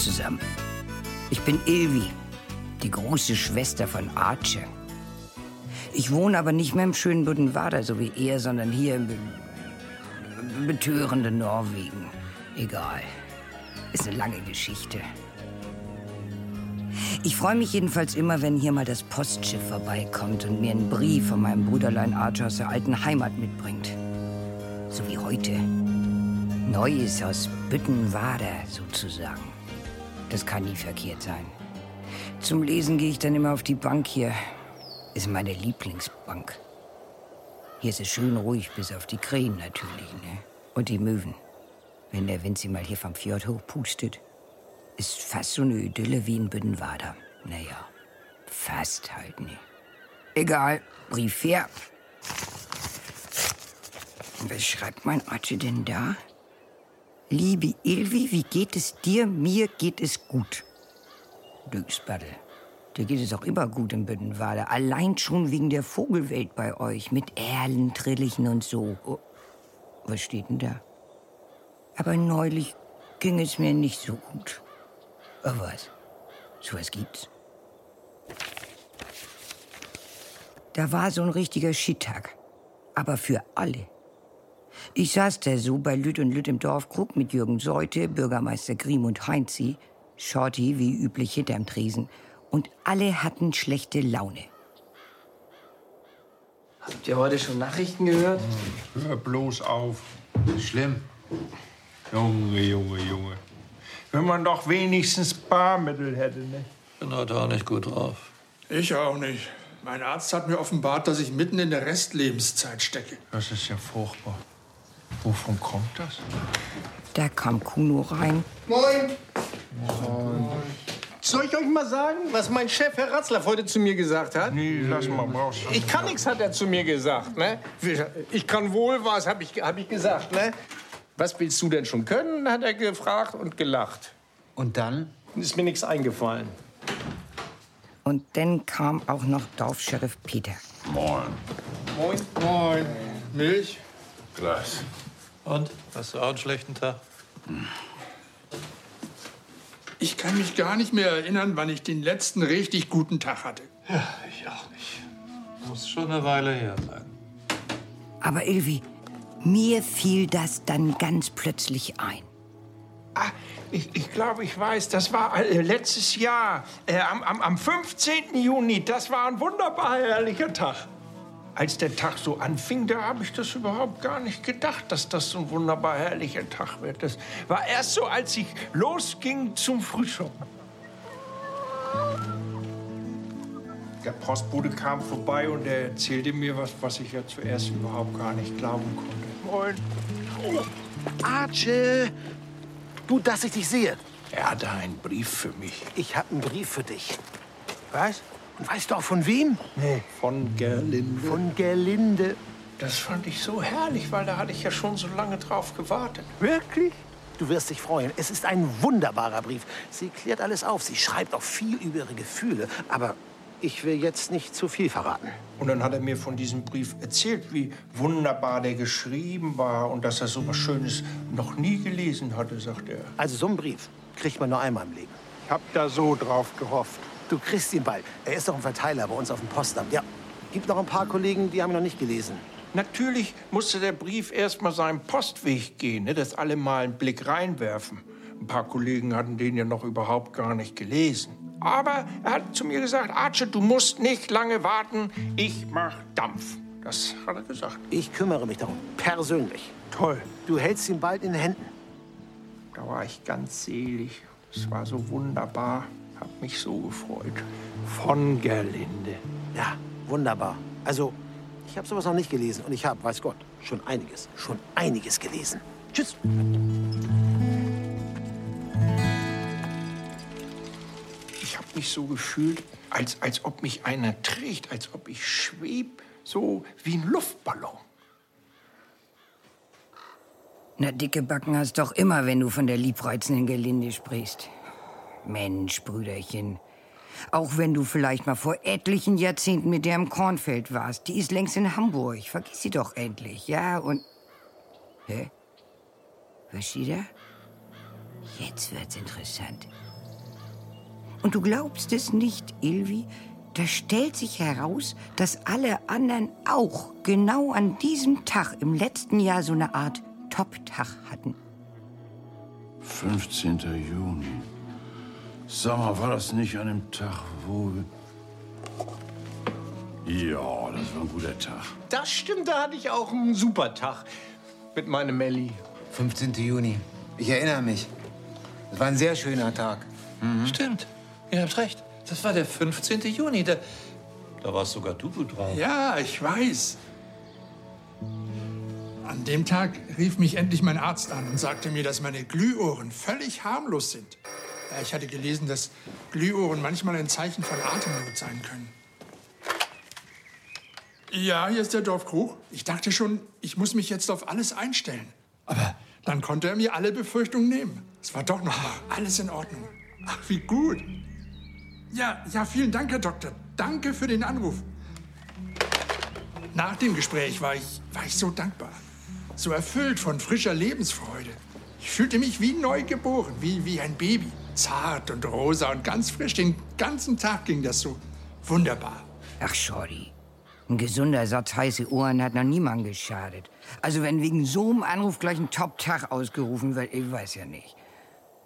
zusammen. Ich bin Ilvi, die große Schwester von Arche. Ich wohne aber nicht mehr im schönen Buddenwader, so wie er, sondern hier im be betörenden Norwegen. Egal. Ist eine lange Geschichte. Ich freue mich jedenfalls immer, wenn hier mal das Postschiff vorbeikommt und mir einen Brief von meinem Brüderlein Archer aus der alten Heimat mitbringt. So wie heute. Neues aus Büttenwader sozusagen. Das kann nie verkehrt sein. Zum Lesen gehe ich dann immer auf die Bank hier. Ist meine Lieblingsbank. Hier ist es schön ruhig, bis auf die Krähen natürlich, ne? Und die Möwen. Wenn der Wind sie mal hier vom Fjord hochpustet. Ist fast so eine Idylle wie in Büdenwader. Naja, fast halt, ne? Egal, Brief her. Was schreibt mein Arche denn da? Liebe Ilvi, wie geht es dir? Mir geht es gut. Düxbaddel. Dir geht es auch immer gut in Büdenwader. Allein schon wegen der Vogelwelt bei euch. Mit Erlen, Trillichen und so. Oh, was steht denn da? Aber neulich ging es mir nicht so gut. Oh, was? So was gibt's? Da war so ein richtiger Schittag. Aber für alle. Ich saß da so bei Lütt und Lütt im Dorfkrug mit Jürgen Seute, Bürgermeister Griem und Heinzi, Shorty wie üblich hinterm Tresen. Und alle hatten schlechte Laune. Habt ihr heute schon Nachrichten gehört? Hör bloß auf. Schlimm. Junge, Junge, Junge. Wenn man doch wenigstens Barmittel hätte, ne? Bin heute auch nicht gut drauf. Ich auch nicht. Mein Arzt hat mir offenbart, dass ich mitten in der Restlebenszeit stecke. Das ist ja furchtbar. Wovon kommt das? Da kam Kuno rein. Moin. Soll ich euch mal sagen, was mein Chef, Herr Ratzlaff, heute zu mir gesagt hat? Nee, lass mal raus. Ich kann nichts, hat er zu mir gesagt. Ne? Ich kann wohl was, habe ich, hab ich gesagt. Ne? Was willst du denn schon können, hat er gefragt und gelacht. Und dann? Ist mir nichts eingefallen. Und dann kam auch noch Dorfscheriff Peter. Moin. Moin. Moin. Milch? Glas. Und? Hast du auch einen schlechten Tag? Ich kann mich gar nicht mehr erinnern, wann ich den letzten richtig guten Tag hatte. Ja, ich auch nicht. Muss schon eine Weile her sein. Aber Ilvi, mir fiel das dann ganz plötzlich ein. Ah, ich, ich glaube, ich weiß, das war äh, letztes Jahr, äh, am, am, am 15. Juni. Das war ein wunderbar herrlicher Tag. Als der Tag so anfing, da habe ich das überhaupt gar nicht gedacht, dass das so ein wunderbar herrlicher Tag wird. Das war erst so, als ich losging zum Frühschoppen. Der Postbote kam vorbei und er erzählte mir was, was ich ja zuerst überhaupt gar nicht glauben konnte. Moin. Archie! Du, dass ich dich sehe. Er hatte einen Brief für mich. Ich habe einen Brief für dich. Was? Weißt du auch von wem? Nee. Von Gerlinde. Von Gerlinde. Das fand ich so herrlich, weil da hatte ich ja schon so lange drauf gewartet. Wirklich? Du wirst dich freuen. Es ist ein wunderbarer Brief. Sie klärt alles auf. Sie schreibt auch viel über ihre Gefühle. Aber ich will jetzt nicht zu viel verraten. Und dann hat er mir von diesem Brief erzählt, wie wunderbar der geschrieben war und dass er so was Schönes noch nie gelesen hatte, sagt er. Also so einen Brief kriegt man nur einmal im Leben. Ich hab da so drauf gehofft. Du kriegst ihn bald. Er ist doch ein Verteiler bei uns auf dem Postamt. Ja, gibt noch ein paar Kollegen, die haben ihn noch nicht gelesen. Natürlich musste der Brief erst mal seinen Postweg gehen, ne, dass alle mal einen Blick reinwerfen. Ein paar Kollegen hatten den ja noch überhaupt gar nicht gelesen. Aber er hat zu mir gesagt, Arche, du musst nicht lange warten, ich mach Dampf. Das hat er gesagt. Ich kümmere mich darum, persönlich. Toll. Du hältst ihn bald in den Händen. Da war ich ganz selig. Es war so wunderbar. Hab mich so gefreut. Von Gerlinde. Ja, wunderbar. Also, ich habe sowas noch nicht gelesen und ich habe, weiß Gott, schon einiges, schon einiges gelesen. Tschüss. Ich habe mich so gefühlt, als, als ob mich einer trägt, als ob ich schweb, so wie ein Luftballon. Na, dicke Backen hast doch immer, wenn du von der liebreizenden Gelinde sprichst. Mensch, Brüderchen. Auch wenn du vielleicht mal vor etlichen Jahrzehnten mit der im Kornfeld warst. Die ist längst in Hamburg. Vergiss sie doch endlich, ja? Und. Hä? Was steht da? Jetzt wird's interessant. Und du glaubst es nicht, Ilvi, da stellt sich heraus, dass alle anderen auch genau an diesem Tag im letzten Jahr so eine Art Top-Tag hatten. 15. Juni. Sag mal, war das nicht an dem Tag, wo... Ja, das war ein guter Tag. Das stimmt, da hatte ich auch einen super Tag mit meinem Melli. 15. Juni. Ich erinnere mich. Es war ein sehr schöner Tag. Stimmt. Ihr habt recht. Das war der 15. Juni. Da, da warst sogar du gut drauf. Ja, ich weiß. An dem Tag rief mich endlich mein Arzt an und sagte mir, dass meine Glühohren völlig harmlos sind. Ja, ich hatte gelesen, dass Glühohren manchmal ein Zeichen von Atemnot sein können. Ja, hier ist der Dorfkrug. Ich dachte schon, ich muss mich jetzt auf alles einstellen. Aber dann konnte er mir alle Befürchtungen nehmen. Es war doch noch mal alles in Ordnung. Ach, wie gut. Ja, ja, vielen Dank, Herr Doktor. Danke für den Anruf. Nach dem Gespräch war ich, war ich so dankbar. So erfüllt von frischer Lebensfreude. Ich fühlte mich wie neu geboren, wie, wie ein Baby. Zart und rosa und ganz frisch. Den ganzen Tag ging das so. Wunderbar. Ach, Shorty. Ein gesunder Satz heiße Ohren hat noch niemand geschadet. Also wenn wegen so einem Anruf gleich ein Top-Tag ausgerufen wird, ich weiß ja nicht.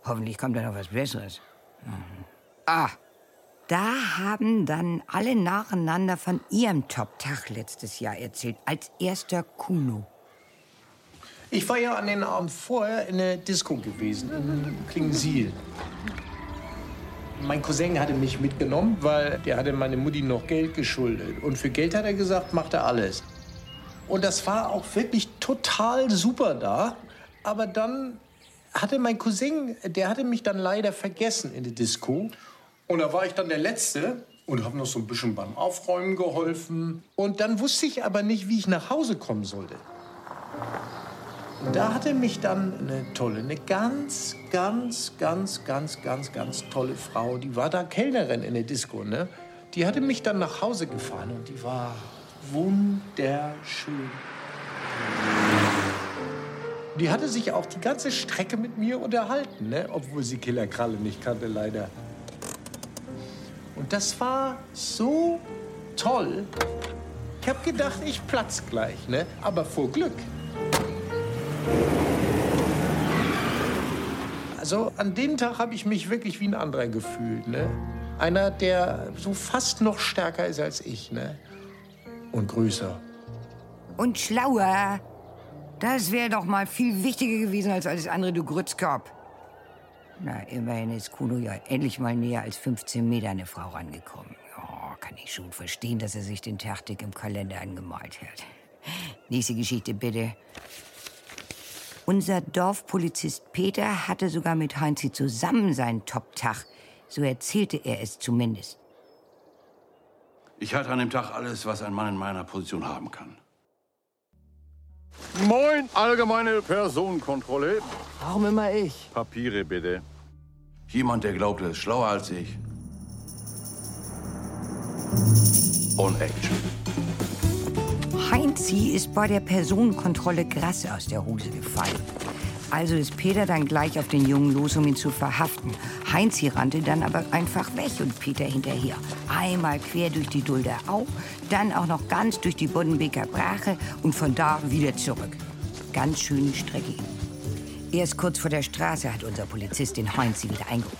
Hoffentlich kommt da noch was Besseres. Mhm. Ah, da haben dann alle nacheinander von ihrem Top-Tag letztes Jahr erzählt. Als erster Kuno. Ich war ja an den Abend vorher in der Disco gewesen, in Klingsiel. Mein Cousin hatte mich mitgenommen, weil der hatte meine Mutti noch Geld geschuldet. Und für Geld hat er gesagt, macht er alles. Und das war auch wirklich total super da. Aber dann hatte mein Cousin, der hatte mich dann leider vergessen in der Disco. Und da war ich dann der Letzte und habe noch so ein bisschen beim Aufräumen geholfen. Und dann wusste ich aber nicht, wie ich nach Hause kommen sollte. Und da hatte mich dann eine tolle, eine ganz, ganz, ganz, ganz, ganz, ganz tolle Frau, die war da Kellnerin in der Disco, ne? Die hatte mich dann nach Hause gefahren und die war wunderschön. Die hatte sich auch die ganze Strecke mit mir unterhalten, ne? obwohl sie Killerkralle nicht kannte, leider. Und das war so toll. Ich hab gedacht, ich platz gleich, ne? aber vor Glück. Also an dem Tag habe ich mich wirklich wie ein anderer gefühlt. Ne? Einer, der so fast noch stärker ist als ich. Ne? Und größer. Und schlauer. Das wäre doch mal viel wichtiger gewesen als alles andere, du Grützkopf. Na, immerhin ist Kuno ja endlich mal näher als 15 Meter eine Frau rangekommen. Ja, kann ich schon verstehen, dass er sich den Tag im Kalender angemalt hat. Nächste Geschichte bitte. Unser Dorfpolizist Peter hatte sogar mit Heinzi zusammen seinen Top-Tag. So erzählte er es zumindest. Ich hatte an dem Tag alles, was ein Mann in meiner Position haben kann. Moin, allgemeine Personenkontrolle. Warum immer ich? Papiere bitte. Jemand, der glaubt, er ist schlauer als ich. Und Action. Heinzi ist bei der Personenkontrolle krass aus der Hose gefallen. Also ist Peter dann gleich auf den Jungen los, um ihn zu verhaften. Heinzi rannte dann aber einfach weg und Peter hinterher. Einmal quer durch die Dulder Au, dann auch noch ganz durch die Boddenbeker Brache und von da wieder zurück. Ganz schöne Strecke. Erst kurz vor der Straße hat unser Polizist den Heinzi wieder eingeholt.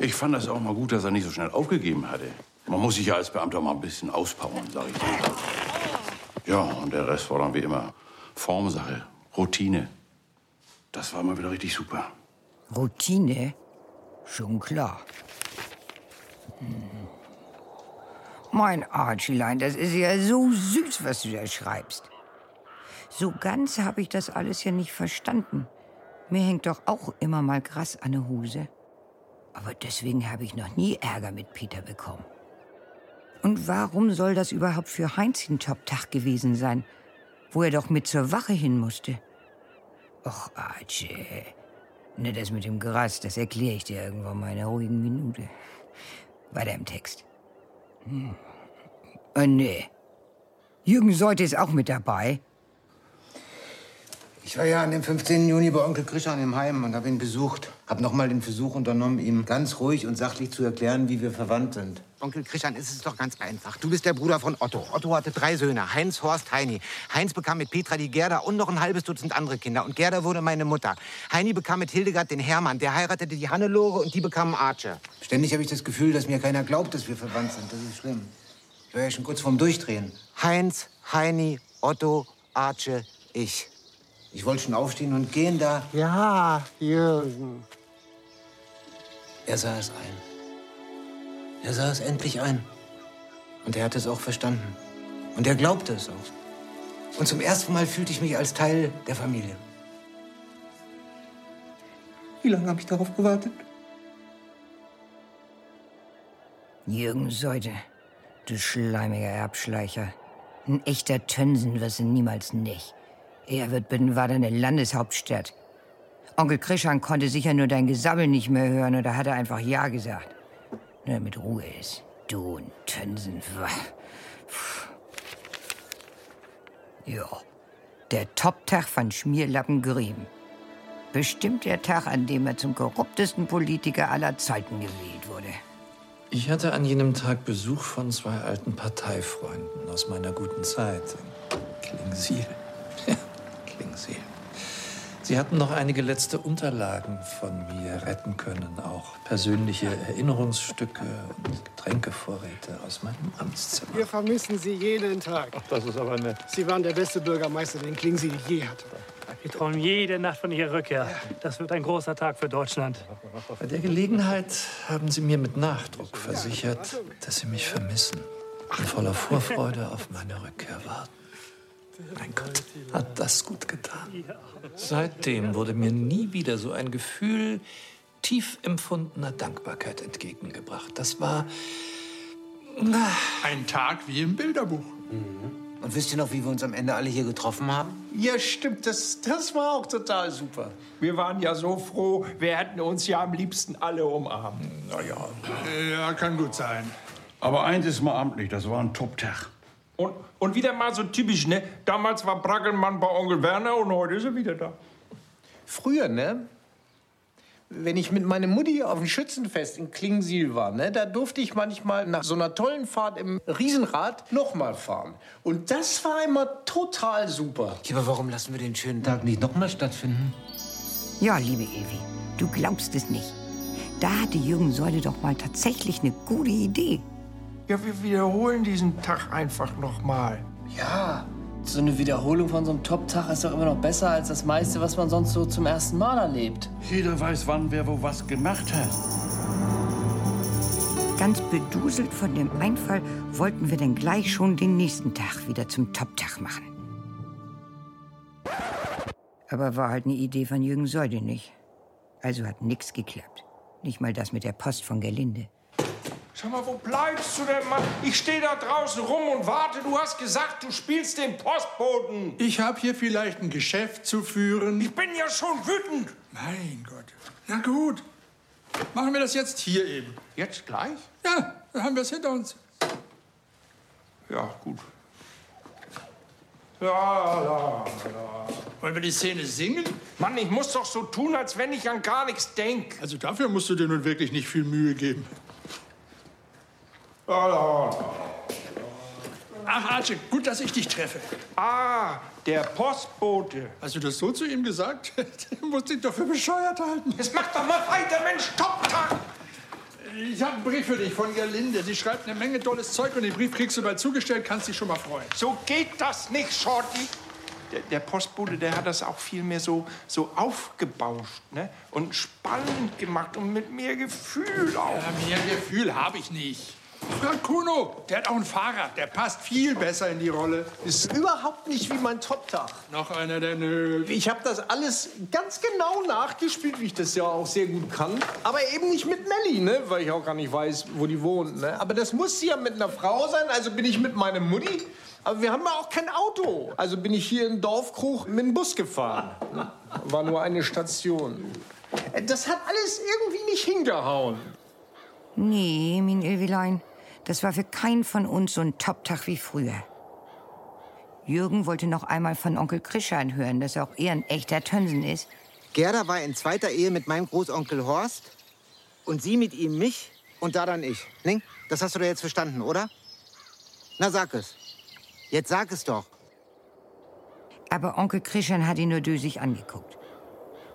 Ich fand das auch mal gut, dass er nicht so schnell aufgegeben hatte. Man muss sich ja als Beamter mal ein bisschen auspowern, sag ich dir. Ja, und der Rest war dann wie immer Formsache, Routine. Das war mal wieder richtig super. Routine? Schon klar. Hm. Mein Archielein, das ist ja so süß, was du da schreibst. So ganz habe ich das alles ja nicht verstanden. Mir hängt doch auch immer mal Gras an der Hose. Aber deswegen habe ich noch nie Ärger mit Peter bekommen. Und warum soll das überhaupt für Heinz ein Top-Tag gewesen sein, wo er doch mit zur Wache hin musste? Och, Archie. Ne, das mit dem Gras, das erkläre ich dir irgendwann mal in einer ruhigen Minute. Weiter im Text. Hm. Oh, nee. Jürgen Seute ist auch mit dabei. Ich war ja an dem 15. Juni bei Onkel Christian im Heim und habe ihn besucht. Hab noch mal den Versuch unternommen, ihm ganz ruhig und sachlich zu erklären, wie wir verwandt sind. Onkel Christian, es ist doch ganz einfach. Du bist der Bruder von Otto. Otto hatte drei Söhne, Heinz, Horst, Heini. Heinz bekam mit Petra die Gerda und noch ein halbes Dutzend andere Kinder. Und Gerda wurde meine Mutter. Heini bekam mit Hildegard den Hermann. Der heiratete die Hannelore und die bekam Archer. Ständig habe ich das Gefühl, dass mir keiner glaubt, dass wir verwandt sind. Das ist schlimm. Ich war ja schon kurz vorm Durchdrehen. Heinz, Heini, Otto, Arche, ich. Ich wollte schon aufstehen und gehen, da Ja, Jürgen. Er sah es ein. Er sah es endlich ein. Und er hat es auch verstanden. Und er glaubte es auch. Und zum ersten Mal fühlte ich mich als Teil der Familie. Wie lange habe ich darauf gewartet? Jürgen Seute, du schleimiger Erbschleicher. Ein echter Tönsen wirst du niemals nicht. Er wird Büttenwader eine Landeshauptstadt. Onkel Krischan konnte sicher nur dein Gesabbel nicht mehr hören oder hat er einfach Ja gesagt. Nur damit Ruhe ist. Du und Tönsen. Ja, der Top-Tag von Schmierlappen Griem. Bestimmt der Tag, an dem er zum korruptesten Politiker aller Zeiten gewählt wurde. Ich hatte an jenem Tag Besuch von zwei alten Parteifreunden aus meiner guten Zeit in Klingsiel. Ja, Klingsiel. Sie hatten noch einige letzte Unterlagen von mir retten können, auch persönliche Erinnerungsstücke und Getränkevorräte aus meinem Amtszimmer. Wir vermissen Sie jeden Tag. Das ist aber nett. Sie waren der beste Bürgermeister, den Klingsiel je hatte. Wir träumen jede Nacht von Ihrer Rückkehr. Das wird ein großer Tag für Deutschland. Bei der Gelegenheit haben Sie mir mit Nachdruck versichert, dass Sie mich vermissen und voller Vorfreude auf meine Rückkehr warten. Mein Gott, hat das gut getan. Seitdem wurde mir nie wieder so ein Gefühl tief empfundener Dankbarkeit entgegengebracht. Das war Ein Tag wie im Bilderbuch. Und wisst ihr noch, wie wir uns am Ende alle hier getroffen haben? Ja, stimmt. Das, das war auch total super. Wir waren ja so froh, wir hätten uns ja am liebsten alle umarmt. Naja. Ja, kann gut sein. Aber eins ist mal amtlich, das war ein Top-Tag. Und, und wieder mal so typisch, ne? Damals war Brackelmann bei Onkel Werner und heute ist er wieder da. Früher, ne? Wenn ich mit meiner Mutti auf dem Schützenfest in Klingsiel war, ne, da durfte ich manchmal nach so einer tollen Fahrt im Riesenrad nochmal fahren. Und das war immer total super. Ja, aber warum lassen wir den schönen Tag nicht nochmal stattfinden? Ja, liebe Evi, du glaubst es nicht. Da hatte Jürgen Säule doch mal tatsächlich eine gute Idee. Ja, wir wiederholen diesen Tag einfach nochmal. Ja, so eine Wiederholung von so einem Top-Tag ist doch immer noch besser als das meiste, was man sonst so zum ersten Mal erlebt. Jeder weiß, wann wer wo was gemacht hat. Ganz beduselt von dem Einfall wollten wir dann gleich schon den nächsten Tag wieder zum Top-Tag machen. Aber war halt eine Idee von Jürgen Säule nicht. Also hat nix geklappt. Nicht mal das mit der Post von Gerlinde. Sag mal, wo bleibst du denn, Mann? Ich stehe da draußen rum und warte. Du hast gesagt, du spielst den Postboten. Ich habe hier vielleicht ein Geschäft zu führen. Ich bin ja schon wütend. Mein Gott. Na gut. Machen wir das jetzt hier eben. Jetzt gleich? Ja, dann haben wir es hinter uns. Ja, gut. Ja, ja, ja. Wollen wir die Szene singen? Mann, ich muss doch so tun, als wenn ich an gar nichts denk. Also dafür musst du dir nun wirklich nicht viel Mühe geben. Ach, Archie, gut, dass ich dich treffe. Ah, der Postbote. Hast du das so zu ihm gesagt? Du musst dich doch für bescheuert halten. Jetzt mach doch mal weiter, Mensch. Top-Tag. Ich habe einen Brief für dich von Gerlinde. Sie schreibt eine Menge tolles Zeug und den Brief kriegst du bald zugestellt, kannst dich schon mal freuen. So geht das nicht, Shorty. Der, der Postbote, der hat das auch viel mehr so, so aufgebauscht ne? und spannend gemacht und mit mehr Gefühl auch. Ja, mehr Gefühl habe ich nicht. Frag Kuno, der hat auch einen Fahrer. Der passt viel besser in die Rolle. Ist überhaupt nicht wie mein Top-Tag. Noch einer, der nölt. Ich habe das alles ganz genau nachgespielt, wie ich das ja auch sehr gut kann. Aber eben nicht mit Melli, ne? weil ich auch gar nicht weiß, wo die wohnt. Ne? Aber das muss ja mit einer Frau sein, also bin ich mit meiner Mutti. Aber wir haben ja auch kein Auto. Also bin ich hier in Dorfkrug mit dem Bus gefahren. War nur eine Station. Das hat alles irgendwie nicht hingehauen. Nee, mein Ilvilein, das war für keinen von uns so ein Top-Tag wie früher. Jürgen wollte noch einmal von Onkel Krischan hören, dass auch er ein echter Tönsen ist. Gerda war in zweiter Ehe mit meinem Großonkel Horst und sie mit ihm mich und da dann ich. Ning, das hast du doch jetzt verstanden, oder? Na, sag es. Jetzt sag es doch. Aber Onkel Krischan hat ihn nur dösig angeguckt.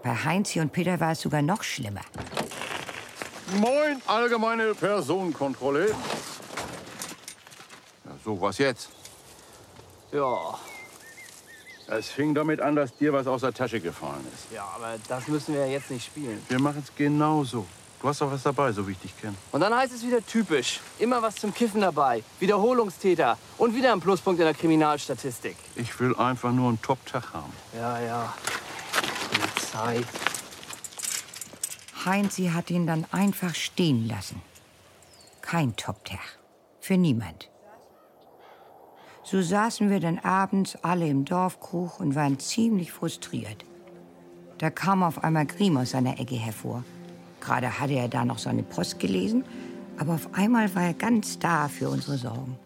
Bei Heinzi und Peter war es sogar noch schlimmer. Moin, allgemeine Personenkontrolle. Ja, so, was jetzt? Ja. Es fing damit an, dass dir was aus der Tasche gefallen ist. Ja, aber das müssen wir ja jetzt nicht spielen. Wir machen es genauso. Du hast doch was dabei, so wie ich dich kenne. Und dann heißt es wieder typisch. Immer was zum Kiffen dabei. Wiederholungstäter. Und wieder ein Pluspunkt in der Kriminalstatistik. Ich will einfach nur einen Top-Tag haben. Ja, ja. Polizei. Heinzi hat ihn dann einfach stehen lassen. Kein Top-Tag. Für niemand. So saßen wir dann abends alle im Dorfkrug und waren ziemlich frustriert. Da kam auf einmal Grim aus seiner Ecke hervor. Gerade hatte er da noch seine Post gelesen, aber auf einmal war er ganz da für unsere Sorgen.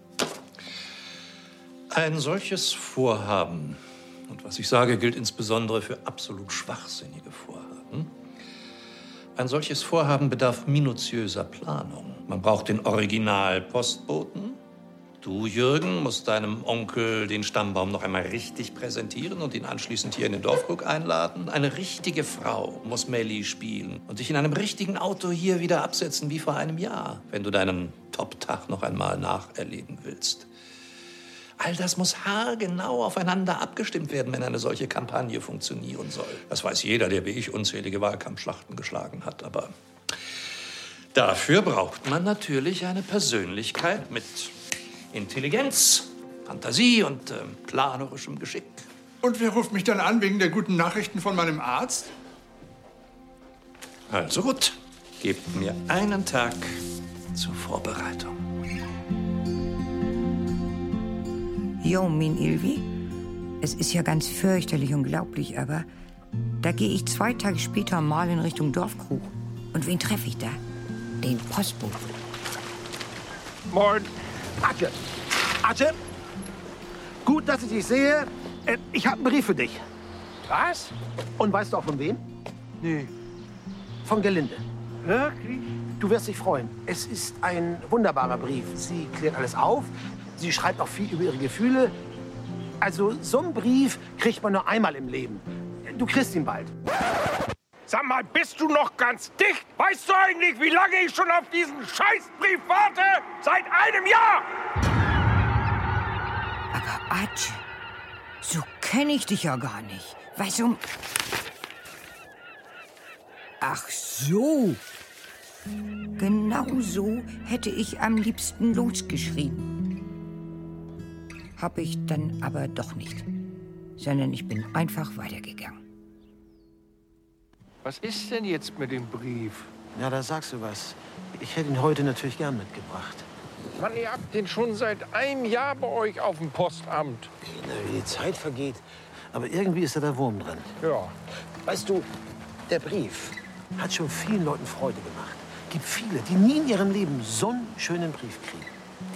Ein solches Vorhaben, und was ich sage, gilt insbesondere für absolut schwachsinnige Vorhaben, ein solches Vorhaben bedarf minutiöser Planung. Man braucht den Original-Postboten. Du, Jürgen, musst deinem Onkel den Stammbaum noch einmal richtig präsentieren und ihn anschließend hier in den Dorfkrug einladen. Eine richtige Frau muss Melly spielen und dich in einem richtigen Auto hier wieder absetzen wie vor einem Jahr, wenn du deinen Top-Tag noch einmal nacherleben willst. All das muss haargenau aufeinander abgestimmt werden, wenn eine solche Kampagne funktionieren soll. Das weiß jeder, der wie ich unzählige Wahlkampfschlachten geschlagen hat. Aber dafür braucht man natürlich eine Persönlichkeit mit Intelligenz, Fantasie und äh, planerischem Geschick. Und wer ruft mich dann an wegen der guten Nachrichten von meinem Arzt? Also gut, gebt mir einen Tag zur Vorbereitung. Jo, min Ilvi, es ist ja ganz fürchterlich unglaublich, aber da gehe ich zwei Tage später mal in Richtung Dorfkrug. Und wen treffe ich da? Den Postboten. Moin. Atje, Atje, gut, dass ich dich sehe. Äh, Ich habe einen Brief für dich. Was? Und weißt du auch von wem? Nee. Von Gelinde. Wirklich? Du wirst dich freuen. Es ist ein wunderbarer Brief. Sie klärt alles auf. Sie schreibt auch viel über ihre Gefühle. Also, so einen Brief kriegt man nur einmal im Leben. Du kriegst ihn bald. Sag mal, bist du noch ganz dicht? Weißt du eigentlich, wie lange ich schon auf diesen Scheißbrief warte? Seit einem Jahr! Aber Atje, so kenne ich dich ja gar nicht. Was um... Ach so. Genau so hätte ich am liebsten losgeschrieben. Hab ich dann aber doch nicht. Sondern ich bin einfach weitergegangen. Was ist denn jetzt mit dem Brief? Ja, da sagst du was. Ich hätte ihn heute natürlich gern mitgebracht. Mann, ihr habt den schon seit einem Jahr bei euch auf dem Postamt. Na, wie die Zeit vergeht. Aber irgendwie ist da der Wurm drin. Ja. Weißt du, der Brief hat schon vielen Leuten Freude gemacht. Gibt viele, die nie in ihrem Leben so einen schönen Brief kriegen.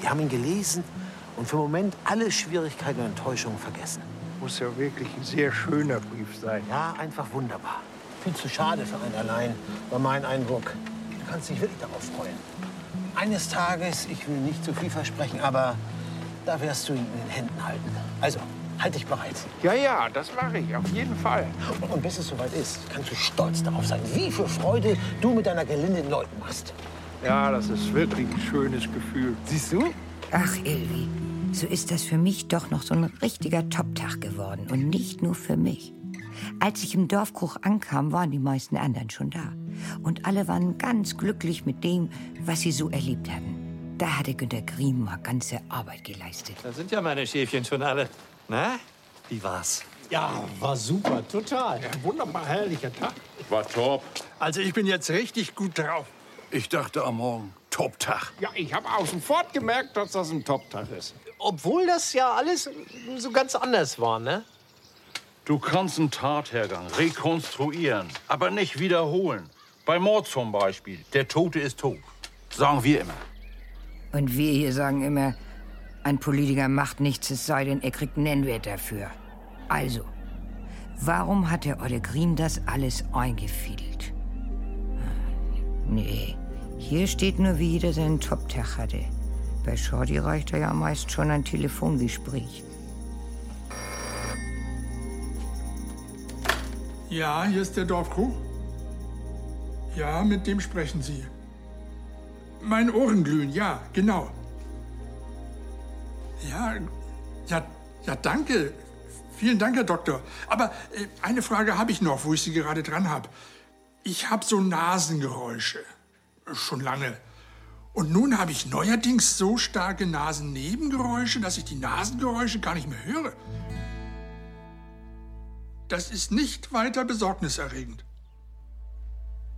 Die haben ihn gelesen und für den Moment alle Schwierigkeiten und Enttäuschungen vergessen. Muss ja wirklich ein sehr schöner Brief sein. Ja, einfach wunderbar. Viel zu schade für einen allein, war mein Eindruck. Du kannst dich wirklich darauf freuen. Eines Tages, ich will nicht zu viel versprechen, aber da wirst du ihn in den Händen halten. Also, halt dich bereit. Ja, ja, das mache ich, auf jeden Fall. Und bis es soweit ist, kannst du stolz darauf sein, wie viel Freude du mit deiner Gelinde den Leuten machst. Ja, das ist wirklich ein schönes Gefühl. Siehst du? Ach, Ilvi, so ist das für mich doch noch so ein richtiger Top-Tag geworden. Und nicht nur für mich. Als ich im Dorfkrug ankam, waren die meisten anderen schon da. Und alle waren ganz glücklich mit dem, was sie so erlebt hatten. Da hatte Günter Griem mal ganze Arbeit geleistet. Da sind ja meine Schäfchen schon alle. Na, wie war's? Ja, war super, total. Ja, wunderbar herrlicher Tag. War top. Also ich bin jetzt richtig gut drauf. Ich dachte am Morgen, Top-Tag. Ja, ich habe auch sofort gemerkt, dass das ein Top-Tag ist. Obwohl das ja alles so ganz anders war, ne? Du kannst einen Tathergang rekonstruieren, aber nicht wiederholen. Bei Mord zum Beispiel. Der Tote ist tot. Sagen wir immer. Und wir hier sagen immer, Ein Politiker macht nichts, es sei denn, er kriegt einen Nennwert dafür. Also, warum hat der Olle Griem das alles eingefädelt? Nee, hier steht nur, wie jeder seinen Top-Tag hatte. Bei Shorty reicht ja meist schon ein Telefongespräch. Ja, hier ist der Dorfkrug. Ja, mit dem sprechen Sie. Mein Ohren glühen, ja, genau. Ja, ja, ja, danke. Vielen Dank, Herr Doktor. Aber äh, eine Frage habe ich noch, wo ich Sie gerade dran habe. Ich habe so Nasengeräusche. Schon lange. Und nun habe ich neuerdings so starke Nasennebengeräusche, dass ich die Nasengeräusche gar nicht mehr höre. Das ist nicht weiter besorgniserregend.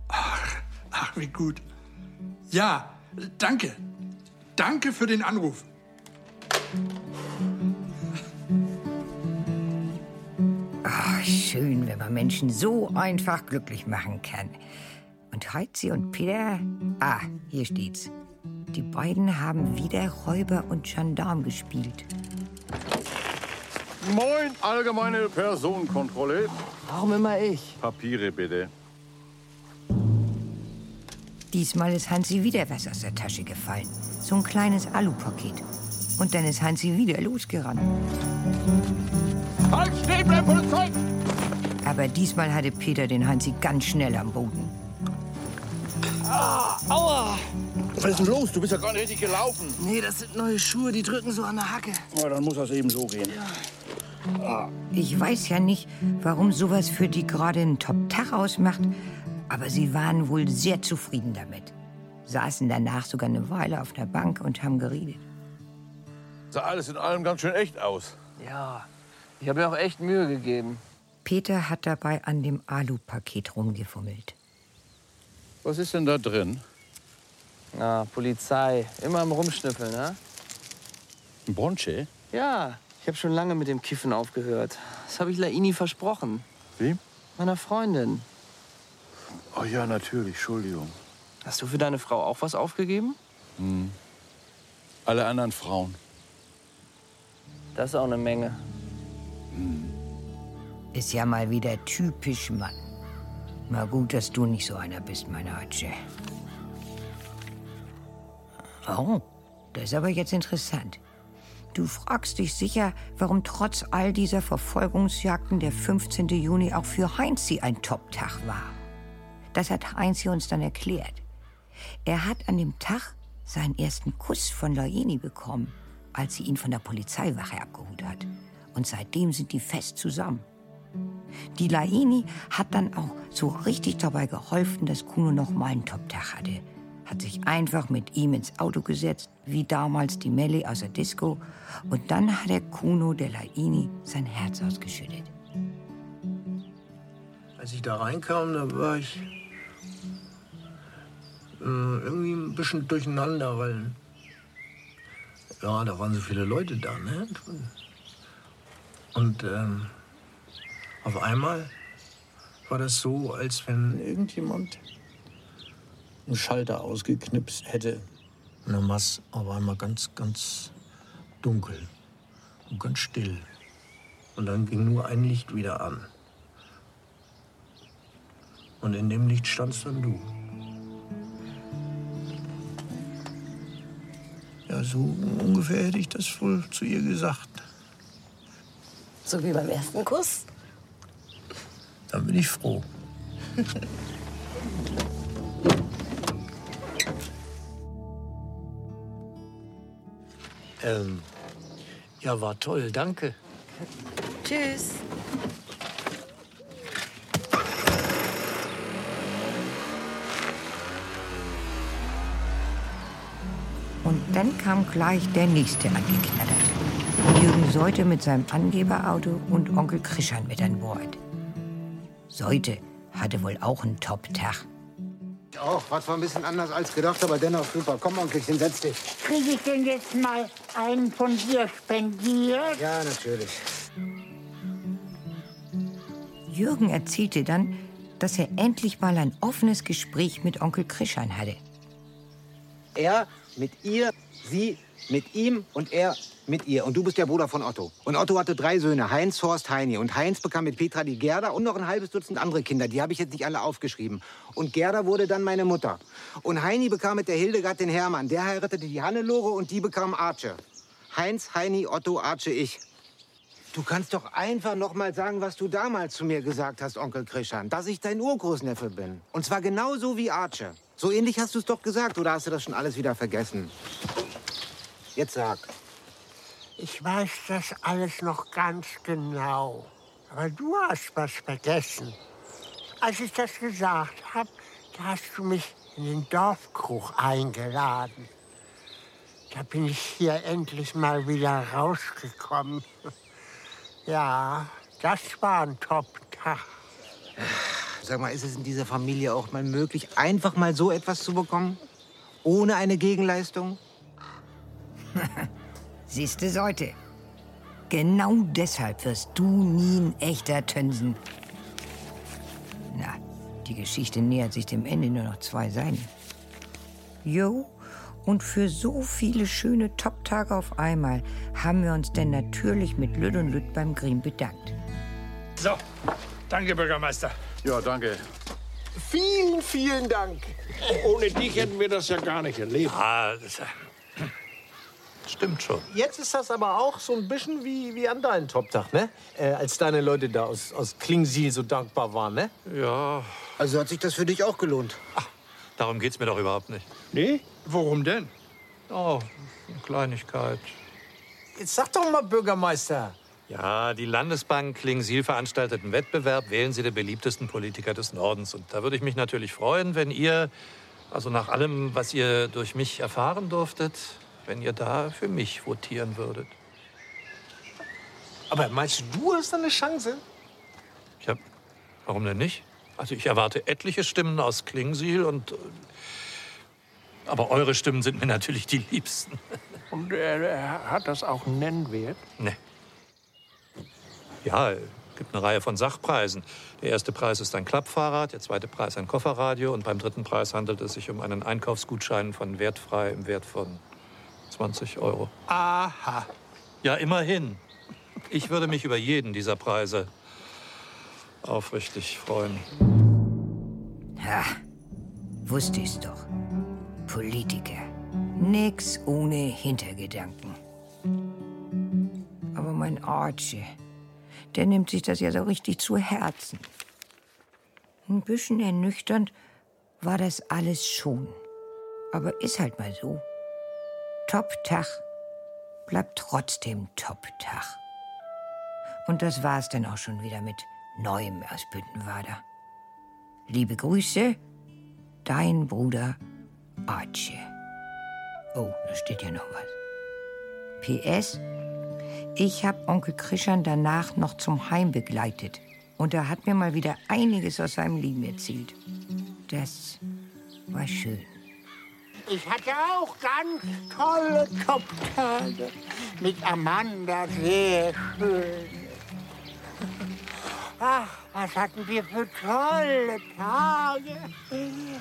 Ach, ach, wie gut. Ja, danke. Danke für den Anruf. Ach, schön, wenn man Menschen so einfach glücklich machen kann. Und Heizi und Peter, ah, hier steht's. Die beiden haben wieder Räuber und Gendarm gespielt. Moin, allgemeine Personenkontrolle. Warum immer ich? Papiere bitte. Diesmal ist Hansi wieder was aus der Tasche gefallen. So ein kleines Alupaket. Und dann ist Hansi wieder losgerannt. Halt, stehen bleiben, Polizei! Aber diesmal hatte Peter den Hansi ganz schnell am Boden. Was ist denn los? Du bist ja gar nicht richtig gelaufen. Nee, das sind neue Schuhe, die drücken so an der Hacke. Oh, dann muss das eben so gehen. Ich weiß ja nicht, warum sowas für die gerade einen Top-Tag ausmacht, aber sie waren wohl sehr zufrieden damit. Saßen danach sogar eine Weile auf der Bank und haben geredet. Sah alles in allem ganz schön echt aus. Ja, ich habe mir auch echt Mühe gegeben. Peter hat dabei an dem Alupaket rumgefummelt. Was ist denn da drin? Ah, Polizei. Immer am Rumschnüffeln, ne? Ein Bronche? Ja, ich habe schon lange mit dem Kiffen aufgehört. Das habe ich Laini versprochen. Wie? Meiner Freundin. Oh ja, natürlich. Entschuldigung. Hast du für deine Frau auch was aufgegeben? Hm. Alle anderen Frauen. Das ist auch eine Menge. Ist ja mal wieder typisch Mann. Mal gut, dass du nicht so einer bist, meine Hatsche. Oh, das ist aber jetzt interessant. Du fragst dich sicher, warum trotz all dieser Verfolgungsjagden der 15. Juni auch für Heinzi ein Top-Tag war. Das hat Heinzi uns dann erklärt. Er hat an dem Tag seinen ersten Kuss von Laini bekommen, als sie ihn von der Polizeiwache abgeholt hat. Und seitdem sind die fest zusammen. Die Laini hat dann auch so richtig dabei geholfen, dass Kuno noch mal einen Top-Tag hatte. Hat sich einfach mit ihm ins Auto gesetzt, wie damals die Melli aus der Disco. Und dann hat der Kuno der Laini sein Herz ausgeschüttet. Als ich da reinkam, da war ich äh, irgendwie ein bisschen durcheinander, weil ja, da waren so viele Leute da, ne? Und ähm, auf einmal war das so, als wenn irgendjemand einen Schalter ausgeknipst hätte. Und dann war es auf einmal ganz, ganz dunkel und ganz still. Und dann ging nur ein Licht wieder an. Und in dem Licht standst dann du. Ja, so ungefähr hätte ich das wohl zu ihr gesagt. So wie beim ersten Kuss. Dann bin ich froh. ähm, ja, war toll, danke. Tschüss. Und dann kam gleich der nächste angeknattert. Jürgen Seute mit seinem Angeberauto und Onkel Krischan mit an Bord. Seute hatte wohl auch einen Top-Tag. Auch, war zwar ein bisschen anders als gedacht, aber dennoch super. Komm, Onkelchen, setz dich. Kriege ich denn jetzt mal einen von dir spendiert? Ja, natürlich. Jürgen erzählte dann, dass er endlich mal ein offenes Gespräch mit Onkel Krischan hatte. Er mit ihr, sie Mit ihm und er mit ihr. Und du bist der Bruder von Otto. Und Otto hatte drei Söhne, Heinz, Horst, Heini. Und Heinz bekam mit Petra die Gerda und noch ein halbes Dutzend andere Kinder. Die habe ich jetzt nicht alle aufgeschrieben. Und Gerda wurde dann meine Mutter. Und Heini bekam mit der Hildegard den Hermann. Der heiratete die Hannelore und die bekam Arche. Heinz, Heini, Otto, Arche, ich. Du kannst doch einfach noch mal sagen, was du damals zu mir gesagt hast, Onkel Krishan. Dass ich dein Urgroßneffe bin. Und zwar genauso wie Arche. So ähnlich hast du es doch gesagt. Oder hast du das schon alles wieder vergessen? Jetzt sag. Ich weiß das alles noch ganz genau. Aber du hast was vergessen. Als ich das gesagt habe, da hast du mich in den Dorfkrug eingeladen. Da bin ich hier endlich mal wieder rausgekommen. Ja, das war ein Top-Tag. Sag mal, ist es in dieser Familie auch mal möglich, einfach mal so etwas zu bekommen? Ohne eine Gegenleistung? Siehst du, Seute? Genau deshalb wirst du nie ein echter Tönsen. Na, die Geschichte nähert sich dem Ende nur noch zwei Seiten. Jo, und für so viele schöne Top-Tage auf einmal haben wir uns denn natürlich mit Lütt und Lütt beim Green bedankt. So, danke, Bürgermeister. Ja, danke. Vielen, vielen Dank. Ohne dich hätten wir das ja gar nicht erlebt. Ah, das stimmt schon. Jetzt ist das aber auch so ein bisschen wie, wie an deinem Toptag, ne? Äh, als deine Leute da aus, aus Klingsiel so dankbar waren, ne? Ja. Also hat sich das für dich auch gelohnt? Darum geht's mir doch überhaupt nicht. Nee? Worum denn? Oh, eine Kleinigkeit. Jetzt sag doch mal, Bürgermeister. Ja, die Landesbank Klingsiel veranstaltet einen Wettbewerb. Wählen Sie den beliebtesten Politiker des Nordens. Und da würde ich mich natürlich freuen, wenn ihr, also nach allem, was ihr durch mich erfahren durftet, wenn ihr da für mich votieren würdet. Aber meinst du, du hast da eine Chance? Ja, warum denn nicht? Also ich erwarte etliche Stimmen aus Klingsiel und. äh, Aber eure Stimmen sind mir natürlich die liebsten. Und äh, hat das auch einen Nennwert? Nee. Ja, es gibt eine Reihe von Sachpreisen. Der erste Preis ist ein Klappfahrrad, der zweite Preis ein Kofferradio und beim dritten Preis handelt es sich um einen Einkaufsgutschein von Wertfrei im Wert von 20 Euro. Aha. Ja, immerhin. Ich würde mich über jeden dieser Preise aufrichtig freuen. Ha, wusste ich's doch. Politiker. Nix ohne Hintergedanken. Aber mein Archie, der nimmt sich das ja so richtig zu Herzen. Ein bisschen ernüchternd war das alles schon. Aber ist halt mal so. Top-Tag bleibt trotzdem Top-Tag. Und das war's dann auch schon wieder mit Neuem aus Büttenwader. Liebe Grüße, dein Bruder Archie. Oh, da steht ja noch was. PS, ich hab Onkel Krischan danach noch zum Heim begleitet. Und er hat mir mal wieder einiges aus seinem Leben erzählt. Das war schön. Ich hatte auch ganz tolle Top-Tage. Mit Amanda sehr schön. Ach, was hatten wir für tolle Tage.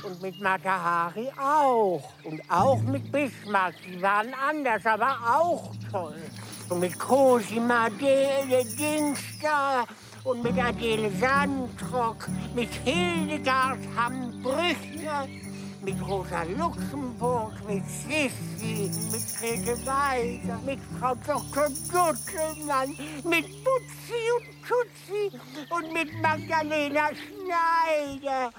Und mit Matahari auch. Und auch mit Bismarck. Die waren anders, aber auch toll. Und mit Cosima Adele Dings da. Und mit Adele Sandrock. Mit Hildegard Hamm-Brüchner. Mit Rosa Luxemburg, mit Sissi, mit Grete Walter, mit Frau Dr. Duttelmann, mit Butzi und Tutsi und mit Magdalena Schneider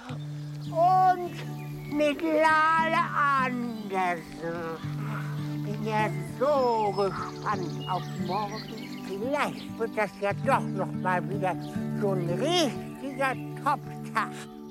und mit Lale Andersen. Bin ja so gespannt auf morgen. Vielleicht wird das ja doch noch mal wieder so ein richtiger Top-Tag.